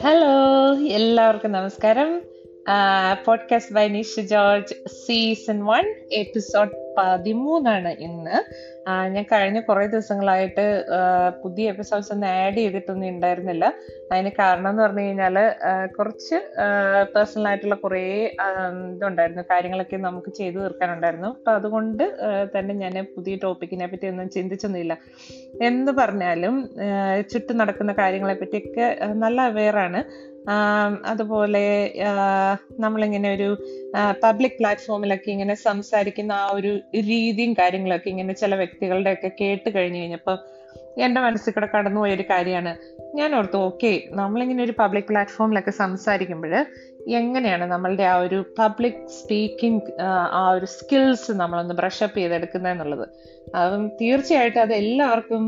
Hello എല്ലാവർക്കും നമസ്കാരം. Podcast by Nisha George season one episode പതിമൂന്നാണ് ഇന്ന്. ഞാൻ കഴിഞ്ഞ കുറേ ദിവസങ്ങളായിട്ട് പുതിയ എപ്പിസോഡ്സ് ഒന്നും ആഡ് ചെയ്തിട്ടൊന്നും ഉണ്ടായിരുന്നില്ല അതിന് കാരണം എന്ന് പറഞ്ഞു കഴിഞ്ഞാൽ കുറച്ച് പേഴ്സണൽ ആയിട്ടുള്ള കുറേ ഇതുണ്ടായിരുന്നു കാര്യങ്ങളൊക്കെ നമുക്ക് ചെയ്തു തീർക്കാനുണ്ടായിരുന്നു. അപ്പൊ അതുകൊണ്ട് തന്നെ ഞാൻ പുതിയ ടോപ്പിക്കിനെ പറ്റി ഒന്നും ചിന്തിച്ചൊന്നുമില്ല. എന്ന് പറഞ്ഞാലും ചുറ്റും നടക്കുന്ന കാര്യങ്ങളെ പറ്റിയൊക്കെ നല്ല അവെയറാണ് അതുപോലെ നമ്മളിങ്ങനെ ഒരു പബ്ലിക് പ്ലാറ്റ്ഫോമിലൊക്കെ ഇങ്ങനെ സംസാരിക്കുന്ന ആ ഒരു രീതിയും കാര്യങ്ങളൊക്കെ ഇങ്ങനെ ചില വ്യക്തികളുടെ ഒക്കെ കേട്ട് കഴിഞ്ഞു കഴിഞ്ഞപ്പോൾ എന്റെ മനസ്സിൽ കൂടെ കടന്നുപോയ ഒരു കാര്യമാണ്. ഞാൻ ഓർത്തു ഓക്കെ നമ്മളിങ്ങനെ ഒരു പബ്ലിക് പ്ലാറ്റ്ഫോമിലൊക്കെ സംസാരിക്കുമ്പോൾ എങ്ങനെയാണ് നമ്മളുടെ ആ ഒരു പബ്ലിക് സ്പീക്കിംഗ് ആ ഒരു സ്കിൽസ് നമ്മളൊന്ന് ബ്രഷപ്പ് ചെയ്തെടുക്കുന്നത് എന്നുള്ളത്? അതും തീർച്ചയായിട്ടും അത് എല്ലാവർക്കും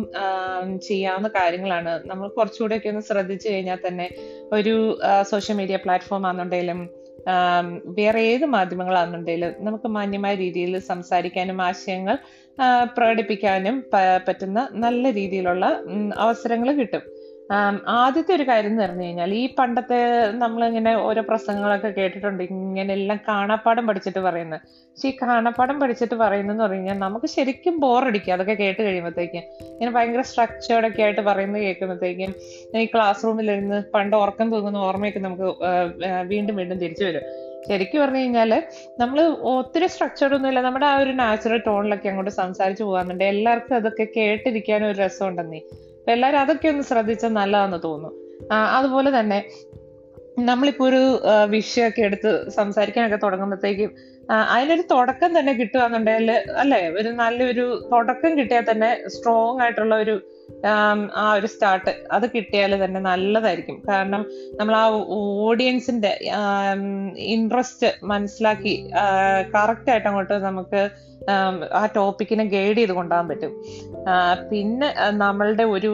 ചെയ്യാവുന്ന കാര്യങ്ങളാണ്. നമ്മൾ കുറച്ചുകൂടെയൊക്കെ ഒന്ന് ശ്രദ്ധിച്ചു കഴിഞ്ഞാൽ തന്നെ ഒരു സോഷ്യൽ മീഡിയ പ്ലാറ്റ്ഫോം ആണെന്നുണ്ടെങ്കിലും വേറെ ഏത് മാധ്യമങ്ങളാണെന്നുണ്ടെങ്കിലും നമുക്ക് മാന്യമായ രീതിയിൽ സംസാരിക്കാനും ആശയങ്ങൾ പ്രകടിപ്പിക്കാനും പറ്റുന്ന നല്ല രീതിയിലുള്ള അവസരങ്ങൾ കിട്ടും. ആദ്യത്തെ ഒരു കാര്യം എന്ന് പറഞ്ഞു കഴിഞ്ഞാൽ ഈ പണ്ടത്തെ നമ്മൾ നമ്മളിങ്ങനെ ഓരോ പ്രസംഗങ്ങളൊക്കെ കേട്ടിട്ടുണ്ട്. ഇങ്ങനെ എല്ലാം കാണാപ്പാടം പഠിച്ചിട്ട് പറയുന്നത്. പക്ഷെ ഈ കാണാപ്പാടം പഠിച്ചിട്ട് പറയുന്നതെന്ന് പറഞ്ഞു കഴിഞ്ഞാൽ നമുക്ക് ശരിക്കും ബോറടിക്കും. അതൊക്കെ കേട്ട് കഴിയുമ്പോഴത്തേക്കും ഇങ്ങനെ ഭയങ്കര സ്ട്രക്ചേർഡൊക്കെ ആയിട്ട് പറയുന്നത് കേൾക്കുമ്പോഴത്തേക്കും ഈ ക്ലാസ് റൂമിലിരുന്ന് പണ്ട് ഉറക്കം തൂങ്ങുന്ന ഓർമ്മയൊക്കെ നമുക്ക് വീണ്ടും വീണ്ടും തിരിച്ചു വരും. ശരിക്കും പറഞ്ഞു കഴിഞ്ഞാൽ നമ്മൾ ഒത്തിരി സ്ട്രക്ചർഡ് ഒന്നുമില്ല നമ്മുടെ ആ ഒരു നാച്ചുറൽ ടോണിലൊക്കെ അങ്ങോട്ട് സംസാരിച്ചു പോകാന്നുണ്ട് എല്ലാവർക്കും അതൊക്കെ കേട്ടിരിക്കാനും ഒരു അപ്പൊ എല്ലാവരും അതൊക്കെ ഒന്ന് ശ്രദ്ധിച്ചാൽ നല്ലതാന്ന് തോന്നുന്നു. അതുപോലെ തന്നെ നമ്മളിപ്പോ ഒരു വിഷയമൊക്കെ എടുത്ത് സംസാരിക്കാനൊക്കെ തുടങ്ങുമ്പോഴത്തേക്കും അതിനൊരു തുടക്കം തന്നെ കിട്ടുകയെന്നുണ്ടെങ്കിൽ അല്ലെ? ഒരു നല്ലൊരു തുടക്കം കിട്ടിയാൽ തന്നെ സ്ട്രോങ് ആയിട്ടുള്ള ഒരു ആ ഒരു സ്റ്റാർട്ട് അത് കിട്ടിയാൽ തന്നെ നല്ലതായിരിക്കും. കാരണം നമ്മൾ ആ ഓഡിയൻസിന്റെ ഇൻട്രസ്റ്റ് മനസ്സിലാക്കി കറക്റ്റ് ആയിട്ട് അങ്ങോട്ട് നമുക്ക് ആ ടോപ്പിക്കിനെ ഗൈഡ് ചെയ്ത് കൊണ്ടുപോകാൻ പറ്റും. പിന്നെ നമ്മളുടെ ഒരു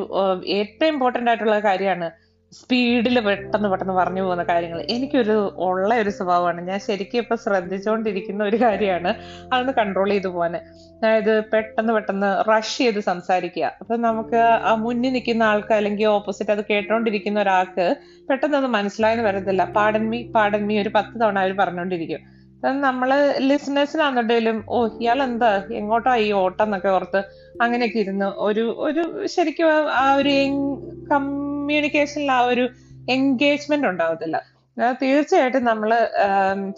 ഏറ്റവും ഇമ്പോർട്ടന്റ് ആയിട്ടുള്ള കാര്യമാണ് സ്പീഡിൽ പെട്ടെന്ന് പെട്ടെന്ന് പറഞ്ഞു പോകുന്ന കാര്യങ്ങൾ എനിക്കൊരു ഉള്ള ഒരു സ്വഭാവമാണ്. ഞാൻ ശരിക്കും ഇപ്പൊ ശ്രദ്ധിച്ചുകൊണ്ടിരിക്കുന്ന ഒരു കാര്യമാണ്. അതൊന്ന് കൺട്രോൾ ചെയ്തു പോകാൻ അതായത് പെട്ടെന്ന് പെട്ടെന്ന് റഷ് ചെയ്ത് സംസാരിക്കുക. അപ്പൊ നമുക്ക് ആ മുന്നിൽ നിൽക്കുന്ന ആൾക്ക് അല്ലെങ്കിൽ ഓപ്പോസിറ്റ് അത് കേട്ടോണ്ടിരിക്കുന്ന ഒരാൾക്ക് പെട്ടെന്ന് അത് മനസ്സിലായെന്ന് വരത്തില്ല. പാടൻ മീ പാടൻ മീ ഒരു പത്ത് തവണ അവർ പറഞ്ഞുകൊണ്ടിരിക്കും നമ്മൾ ലിസണേഴ്സിനാണെന്നുണ്ടെങ്കിലും ഓ ഇയാൾ എന്താ എങ്ങോട്ടാ ഈ ഓട്ടം? എന്നൊക്കെ ഓർത്ത് അങ്ങനെയൊക്കെ ഇരുന്ന് ഒരു ഒരു ശരിക്കും ആ ഒരു കമ്മ്യൂണിക്കേഷനിൽ ആ ഒരു എൻഗേജ്മെന്റ് ഉണ്ടാവത്തില്ല. തീർച്ചയായിട്ടും നമ്മൾ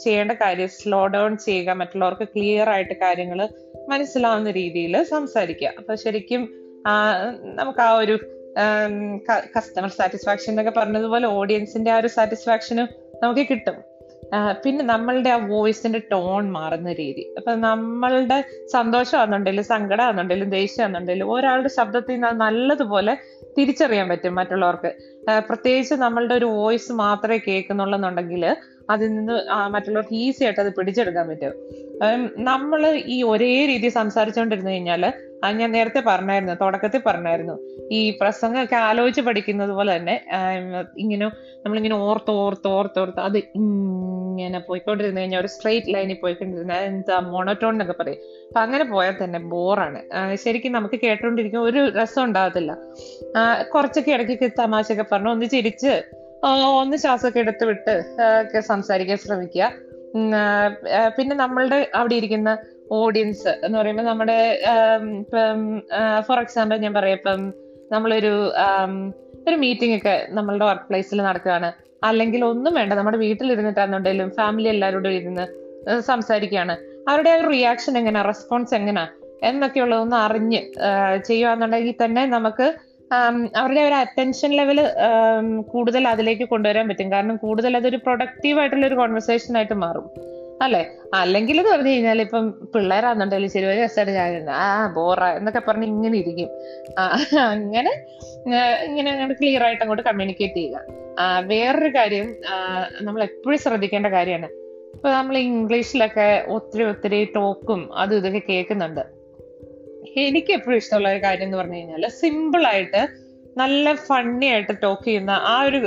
ചെയ്യേണ്ട കാര്യം സ്ലോ ഡൗൺ ചെയ്യുക മറ്റുള്ളവർക്ക് ക്ലിയർ ആയിട്ട് കാര്യങ്ങൾ മനസ്സിലാവുന്ന രീതിയിൽ സംസാരിക്കുക. അപ്പൊ ശരിക്കും നമുക്ക് ആ ഒരു കസ്റ്റമർ സാറ്റിസ്ഫാക്ഷൻ എന്നൊക്കെ പറഞ്ഞതുപോലെ ഓഡിയൻസിന്റെ ആ ഒരു സാറ്റിസ്ഫാക്ഷനും നമുക്ക് കിട്ടും. പിന്നെ നമ്മളുടെ ആ വോയിസിന്റെ ടോൺ മാറുന്ന രീതി. അപ്പൊ നമ്മളുടെ സന്തോഷം ആണെന്നുണ്ടെങ്കിലും സങ്കടം ആണെന്നുണ്ടെങ്കിലും ദേഷ്യം ആണെന്നുണ്ടെങ്കിലും ഒരാളുടെ ശബ്ദത്തിൽ നിന്ന് നല്ലതുപോലെ തിരിച്ചറിയാൻ പറ്റും മറ്റുള്ളവർക്ക്. പ്രത്യേകിച്ച് നമ്മളുടെ ഒരു വോയിസ് മാത്രമേ കേൾക്കുന്നുള്ളെന്നുണ്ടെങ്കിൽ അതിൽ നിന്ന് മറ്റുള്ളവർക്ക് ഈസി ആയിട്ട് അത് പിടിച്ചെടുക്കാൻ പറ്റും. നമ്മൾ ഈ ഒരേ രീതി സംസാരിച്ചുകൊണ്ടിരുന്നു കഴിഞ്ഞാൽ ഞാൻ നേരത്തെ പറഞ്ഞായിരുന്നു തുടക്കത്തിൽ പറഞ്ഞായിരുന്നു. ഈ പ്രസംഗമൊക്കെ ആലോചിച്ച് പഠിക്കുന്നത് പോലെ തന്നെ ഇങ്ങനെ നമ്മളിങ്ങനെ ഓർത്ത് ഓർത്ത് ഓർത്ത് ഓർത്ത് അത് ഇങ്ങനെ പോയിക്കൊണ്ടിരുന്നു കഴിഞ്ഞാൽ ഒരു സ്ട്രെയിറ്റ് ലൈനിൽ പോയിക്കൊണ്ടിരുന്ന എന്താ മോണോട്ടോൺ എന്നൊക്കെ പറയും. അപ്പൊ അങ്ങനെ പോയാൽ തന്നെ ബോറാണ്. ശരിക്കും നമുക്ക് കേട്ടോണ്ടിരിക്കും ഒരു രസം ഉണ്ടാകത്തില്ല. കുറച്ചൊക്കെ ഇടയ്ക്കൊക്കെ തമാശയൊക്കെ പറഞ്ഞു ഒന്ന് ചിരിച്ച് ഒന്ന് ശ്വാസമൊക്കെ എടുത്ത് വിട്ട് ഒക്കെ സംസാരിക്കാൻ ശ്രമിക്കുക. പിന്നെ നമ്മളുടെ അവിടെ ഇരിക്കുന്ന ഓഡിയൻസ് എന്ന് പറയുമ്പോൾ നമ്മുടെ ഇപ്പം ഫോർ എക്സാമ്പിൾ ഞാൻ പറയാം ഇപ്പം നമ്മളൊരു ഒരു മീറ്റിംഗ് ഒക്കെ നമ്മളുടെ വർക്ക് പ്ലേസിൽ നടക്കുകയാണ്. അല്ലെങ്കിൽ ഒന്നും വേണ്ട നമ്മുടെ വീട്ടിലിരുന്നിട്ടാണെന്നുണ്ടെങ്കിലും ഫാമിലി എല്ലാവരോടും ഇരുന്ന് സംസാരിക്കുകയാണ്. അവരുടെ ഒരു റിയാക്ഷൻ എങ്ങനെയാണ് റെസ്പോൺസ് എങ്ങനെ എന്നൊക്കെയുള്ളതൊന്ന് അറിഞ്ഞ് ചെയ്യുകയാണെന്നുണ്ടെങ്കിൽ തന്നെ നമുക്ക് അവരുടെ ഒരു അറ്റൻഷൻ ലെവൽ കൂടുതൽ അതിലേക്ക് കൊണ്ടുവരാൻ പറ്റും. കാരണം കൂടുതൽ അതൊരു പ്രൊഡക്റ്റീവ് ആയിട്ടുള്ള ഒരു കോൺവെർസേഷൻ ആയിട്ട് മാറും. അല്ലെ? അല്ലെങ്കിൽ എന്ന് പറഞ്ഞു കഴിഞ്ഞാൽ ഇപ്പം പിള്ളേരാന്നുണ്ടെങ്കിലും ശരി ഒരു രസമായിട്ട് ഞാൻ ആ ബോറ എന്നൊക്കെ പറഞ്ഞ് ഇങ്ങനെ ഇരിക്കും. അങ്ങനെ ഇങ്ങനെ അങ്ങോട്ട് ക്ലിയർ ആയിട്ട് അങ്ങോട്ട് കമ്മ്യൂണിക്കേറ്റ് ചെയ്യുക. വേറൊരു കാര്യം നമ്മൾ എപ്പോഴും ശ്രദ്ധിക്കേണ്ട കാര്യമാണ്. ഇപ്പൊ നമ്മൾ ഇംഗ്ലീഷിലൊക്കെ ഒത്തിരി ഒത്തിരി ടോക്കും അതും ഇതൊക്കെ കേൾക്കുന്നുണ്ട്. എനിക്ക് എപ്പോഴും ഇഷ്ടമുള്ള ഒരു കാര്യം എന്ന് പറഞ്ഞു കഴിഞ്ഞാൽ സിമ്പിൾ ആയിട്ട് നല്ല ഫണ്ണി ആയിട്ട് ടോക്ക് ചെയ്യുന്ന ആ ഒരു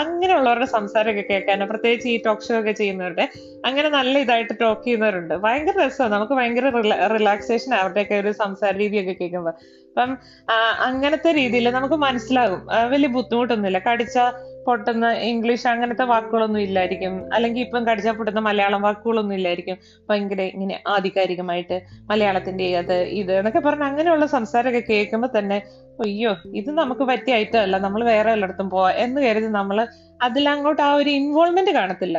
അങ്ങനെയുള്ളവരുടെ സംസാരമൊക്കെ കേൾക്കാനോ പ്രത്യേകിച്ച് ഈ ടോക്ക് ഷോ ഒക്കെ ചെയ്യുന്നവരുടെ അങ്ങനെ നല്ല ഇതായിട്ട് ടോക്ക് ചെയ്യുന്നവരുണ്ട്. ഭയങ്കര രസമാണ്. നമുക്ക് ഭയങ്കര റിലാക്സേഷൻ അവരുടെയൊക്കെ ഒരു സംസാര രീതിയൊക്കെ കേൾക്കുമ്പോൾ അപ്പം അങ്ങനത്തെ രീതിയിൽ നമുക്ക് മനസ്സിലാകും. വലിയ ബുദ്ധിമുട്ടൊന്നുമില്ല. കടിച്ച പൊട്ടുന്ന ഇംഗ്ലീഷ് അങ്ങനത്തെ വാക്കുകളൊന്നും ഇല്ലായിരിക്കും. അല്ലെങ്കിൽ ഇപ്പം കടിച്ചാൽ പൊട്ടുന്ന മലയാളം വാക്കുകളൊന്നും ഇല്ലായിരിക്കും. ഭയങ്കര ഇങ്ങനെ ആധികാരികമായിട്ട് മലയാളത്തിന്റെ അത് ഇത് എന്നൊക്കെ പറഞ്ഞ് അങ്ങനെയുള്ള സംസാരമൊക്കെ കേൾക്കുമ്പോൾ തന്നെ അയ്യോ ഇത് നമുക്ക് പറ്റിയ ഐറ്റം നമ്മൾ വേറെ എല്ലായിടത്തും പോവാ. എന്ന് കരുതി നമ്മൾ അതിലങ്ങോട്ട് ആ ഒരു ഇൻവോൾവ്മെന്റ് കാണത്തില്ല.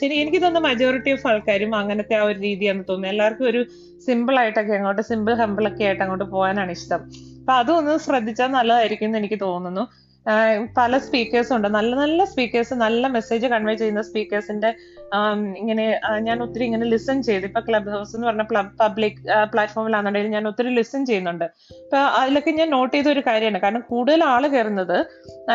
ശരി എനിക്ക് തോന്നുന്നു മജോറിറ്റി ഓഫ് ആൾക്കാരും അങ്ങനത്തെ ആ ഒരു രീതിയാണെന്ന് തോന്നുന്നു. എല്ലാവർക്കും ഒരു സിമ്പിൾ ആയിട്ടൊക്കെ അങ്ങോട്ട് സിമ്പിൾ ഹെമ്പിളൊക്കെ ആയിട്ട് അങ്ങോട്ട് പോകാനാണ് ഇഷ്ടം. അപ്പൊ അതൊന്ന് ശ്രദ്ധിച്ചാൽ നല്ലതായിരിക്കും എന്ന് എനിക്ക് തോന്നുന്നു. പല സ്പീക്കേഴ്സും ഉണ്ട്. നല്ല നല്ല സ്പീക്കേഴ്സ് നല്ല മെസ്സേജ് കൺവേ ചെയ്യുന്ന സ്പീക്കേഴ്സിന്റെ ഇങ്ങനെ ഞാൻ ഒത്തിരി ഇങ്ങനെ ലിസൺ ചെയ്ത്. ഇപ്പൊ ക്ലബ് ഹൗസ് എന്ന് പറഞ്ഞ പബ്ലിക് പ്ലാറ്റ്ഫോമിലാണെന്നുണ്ടെങ്കിൽ ഞാൻ ഒത്തിരി ലിസൺ ചെയ്യുന്നുണ്ട്. അപ്പൊ അതിലൊക്കെ ഞാൻ നോട്ട് ചെയ്ത ഒരു കാര്യമാണ്. കാരണം കൂടുതൽ ആൾ കയറുന്നത്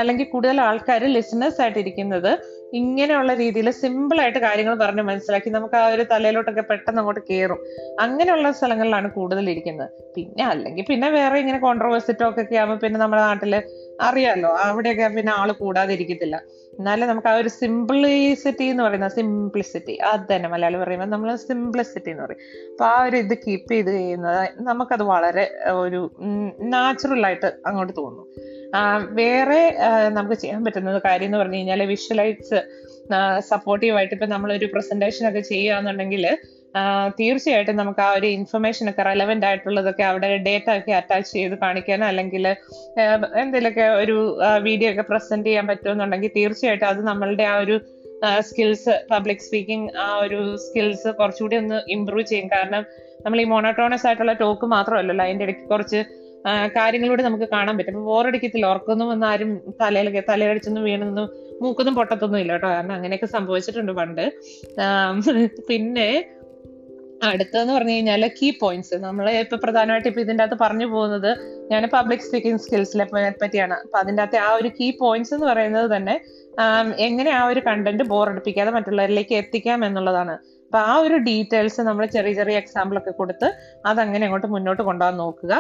അല്ലെങ്കിൽ കൂടുതൽ ആൾക്കാർ ലിസണേഴ്സ് ആയിട്ട് ഇരിക്കുന്നത് ഇങ്ങനെയുള്ള രീതിയിൽ സിമ്പിൾ ആയിട്ട് കാര്യങ്ങൾ പറഞ്ഞ് മനസ്സിലാക്കി നമുക്ക് ആ ഒരു തലയിലോട്ടൊക്കെ പെട്ടെന്ന് അങ്ങോട്ട് കയറും അങ്ങനെയുള്ള സ്ഥലങ്ങളിലാണ് കൂടുതൽ ഇരിക്കുന്നത്. പിന്നെ അല്ലെങ്കിൽ പിന്നെ വേറെ ഇങ്ങനെ കോൺട്രവേഴ്സി ഒക്കെ ആകുമ്പോൾ പിന്നെ നമ്മുടെ നാട്ടിൽ അറിയാലോ അവിടെയൊക്കെ പിന്നെ ആൾ കൂടാതെ ഇരിക്കത്തില്ല എന്നാലും നമുക്ക് ആ ഒരു സിംപ്ലിസിറ്റി എന്ന് പറയുന്ന സിംപ്ലിസിറ്റി അത് തന്നെ മലയാളം പറയുമ്പോൾ നമ്മൾ സിംപ്ലിസിറ്റി എന്ന് പറയും. അപ്പൊ ആ ഒരു ഇത് കീപ്പ് ചെയ്ത് ചെയ്യുന്നത് നമുക്കത് വളരെ ഒരു നാച്ചുറൽ ആയിട്ട് അങ്ങോട്ട് തോന്നും. വേറെ നമുക്ക് ചെയ്യാൻ പറ്റുന്നത് കാര്യം എന്ന് പറഞ്ഞു കഴിഞ്ഞാൽ വിഷ്വലൈറ്റ്സ് സപ്പോർട്ടീവായിട്ട് ഇപ്പൊ നമ്മളൊരു പ്രസന്റേഷൻ ഒക്കെ ചെയ്യുകയാണെന്നുണ്ടെങ്കിൽ തീർച്ചയായിട്ടും നമുക്ക് ആ ഒരു ഇൻഫർമേഷൻ ഒക്കെ റെലവെന്റ് ആയിട്ടുള്ളതൊക്കെ അവിടെ ഡേറ്റ ഒക്കെ അറ്റാച്ച് ചെയ്ത് കാണിക്കാനോ അല്ലെങ്കിൽ എന്തെങ്കിലുമൊക്കെ ഒരു വീഡിയോ ഒക്കെ പ്രസന്റ് ചെയ്യാൻ പറ്റുമെന്നുണ്ടെങ്കിൽ തീർച്ചയായിട്ടും അത് നമ്മളുടെ ആ ഒരു സ്കിൽസ് പബ്ലിക് സ്പീക്കിംഗ് ആ ഒരു സ്കിൽസ് കുറച്ചുകൂടി ഒന്ന് ഇമ്പ്രൂവ് ചെയ്യും. കാരണം നമ്മൾ ഈ മോണോട്ടോണസ് ആയിട്ടുള്ള ടോക്ക് മാത്രമല്ലല്ലോ അതിന്റെ ഇടയ്ക്ക് കുറച്ച് കാര്യങ്ങളിലൂടെ നമുക്ക് കാണാൻ പറ്റും. അപ്പൊ ബോറടിക്കത്തില്ല ഓർക്കൊന്നും വന്ന് ആരും തലയിൽ തലയിലടിച്ചൊന്നും വീണൊന്നും മൂക്കൊന്നും പൊട്ടത്തൊന്നും ഇല്ല കേട്ടോ. കാരണം അങ്ങനെയൊക്കെ സംഭവിച്ചിട്ടുണ്ട് പണ്ട്. പിന്നെ അടുത്തതെന്ന് പറഞ്ഞു കഴിഞ്ഞാൽ കീ പോയിന്റ്സ് നമ്മൾ ഇപ്പൊ പ്രധാനമായിട്ട് ഇപ്പൊ ഇതിന്റെ അകത്ത് പറഞ്ഞു പോകുന്നത് ഞാൻ പബ്ലിക് സ്പീക്കിംഗ് സ്കിൽസിനെ പറ്റിയാണ്. അപ്പൊ അതിന്റെ അകത്ത് ആ ഒരു കീ പോയിന്റ്സ് എന്ന് പറയുന്നത് തന്നെ എങ്ങനെ ആ ഒരു കണ്ടന്റ് ബോറടിപ്പിക്കാതെ മറ്റുള്ളവരിലേക്ക് എത്തിക്കാം എന്നുള്ളതാണ്. അപ്പൊ ആ ഒരു ഡീറ്റെയിൽസ് നമ്മൾ ചെറിയ ചെറിയ എക്സാമ്പിൾ ഒക്കെ കൊടുത്ത് അതങ്ങനെ അങ്ങോട്ട് മുന്നോട്ട് കൊണ്ടുപോകാൻ നോക്കുക.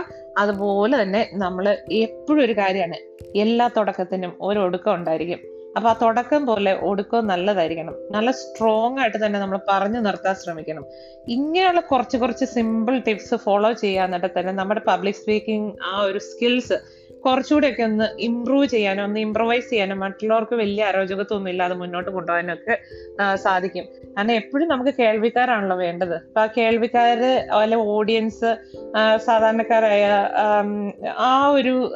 അതുപോലെ തന്നെ നമ്മൾ എപ്പോഴും ഒരു കാര്യമാണ് എല്ലാ തുടക്കത്തിനും ഒരു ഒടുക്കം ഉണ്ടായിരിക്കും. അപ്പൊ ആ തുടക്കം പോലെ ഒടുക്കം നല്ലതായിരിക്കണം. നല്ല സ്ട്രോങ് ആയിട്ട് തന്നെ നമ്മൾ പറഞ്ഞു നിർത്താൻ ശ്രമിക്കണം. ഇങ്ങനെയുള്ള കുറച്ച് കുറച്ച് സിമ്പിൾ ടിപ്സ് ഫോളോ ചെയ്യാന്നിട്ട് തന്നെ നമ്മുടെ പബ്ലിക് സ്പീക്കിംഗ് ആ ഒരു സ്കിൽസ് കുറച്ചുകൂടി ഒക്കെ ഒന്ന് ഇമ്പ്രൂവ് ചെയ്യാനോ ഒന്ന് ഇമ്പ്രവൈസ് ചെയ്യാനോ മറ്റുള്ളവർക്ക് വലിയ അരോചകത്വമൊന്നും ഇല്ലാതെ മുന്നോട്ട് കൊണ്ടുപോകാനൊക്കെ സാധിക്കും. കാരണം എപ്പോഴും നമുക്ക് കേൾവിക്കാരാണല്ലോ വേണ്ടത്. അപ്പൊ ആ കേൾവിക്കാര് അല്ലെ ഓഡിയൻസ് സാധാരണക്കാരായ ആ ഒരു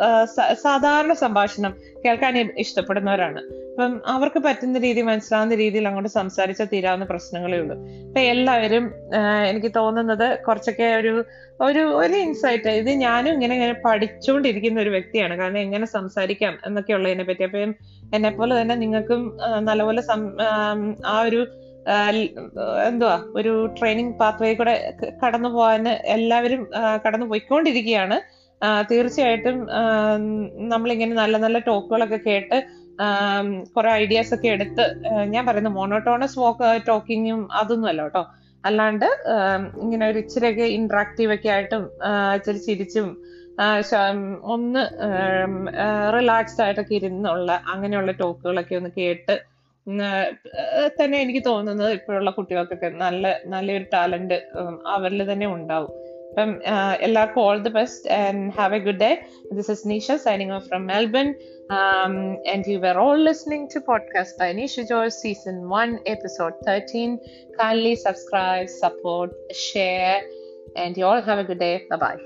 സാധാരണ സംഭാഷണം കേൾക്കാൻ ഇഷ്ടപ്പെടുന്നവരാണ്. അപ്പം അവർക്ക് പറ്റുന്ന രീതി മനസ്സിലാവുന്ന രീതിയിൽ അങ്ങോട്ട് സംസാരിച്ചാൽ തീരാവുന്ന പ്രശ്നങ്ങളേ ഉള്ളൂ. ഇപ്പൊ എല്ലാവരും എനിക്ക് തോന്നുന്നത് കുറച്ചൊക്കെ ഒരു ഒരു ഒരു ഇൻസൈറ്റ് ഇത് ഞാനും ഇങ്ങനെ ഇങ്ങനെ പഠിച്ചുകൊണ്ടിരിക്കുന്ന ഒരു വ്യക്തിയാണ്. കാരണം എങ്ങനെ സംസാരിക്കാം എന്നൊക്കെ ഉള്ളതിനെ പറ്റി. അപ്പം എന്നെ പോലെ തന്നെ നിങ്ങൾക്കും നല്ലപോലെ ആ ഒരു എന്തുവാ ഒരു ട്രെയിനിങ് പാത്വേ കൂടെ കടന്നു പോകാൻ എല്ലാവരും കടന്നു പോയിക്കൊണ്ടിരിക്കുകയാണ്. തീർച്ചയായിട്ടും നമ്മളിങ്ങനെ നല്ല നല്ല ടോക്കുകളൊക്കെ കേട്ട് കുറെ ഐഡിയാസ് ഒക്കെ എടുത്ത് ഞാൻ പറയുന്നത് മോണോട്ടോണസ് വോക്ക് ടോക്കിങ്ങും അതൊന്നും അല്ല കേട്ടോ. അല്ലാണ്ട് ഇങ്ങനെ ഒരു ഇച്ചിരിയൊക്കെ ഇന്ററാക്റ്റീവ് ഒക്കെ ആയിട്ടും ഇച്ചിരി ചിരിച്ചും ഒന്ന് റിലാക്സ്ഡ് ആയിട്ടൊക്കെ ഇരുന്നുള്ള അങ്ങനെയുള്ള ടോക്കുകളൊക്കെ ഒന്ന് കേട്ട് തന്നെ എനിക്ക് തോന്നുന്നത് ഇപ്പോഴുള്ള കുട്ടികൾക്കൊക്കെ നല്ല നല്ലൊരു ടാലന്റ് അവരിൽ തന്നെ ഉണ്ടാവും. അപ്പം എല്ലാവർക്കും all the best and have a good day this is Neesha signing off from Melbourne and you were all listening to podcast by Nisha George season 1 episode 13 kindly subscribe support share and you all have a good day bye bye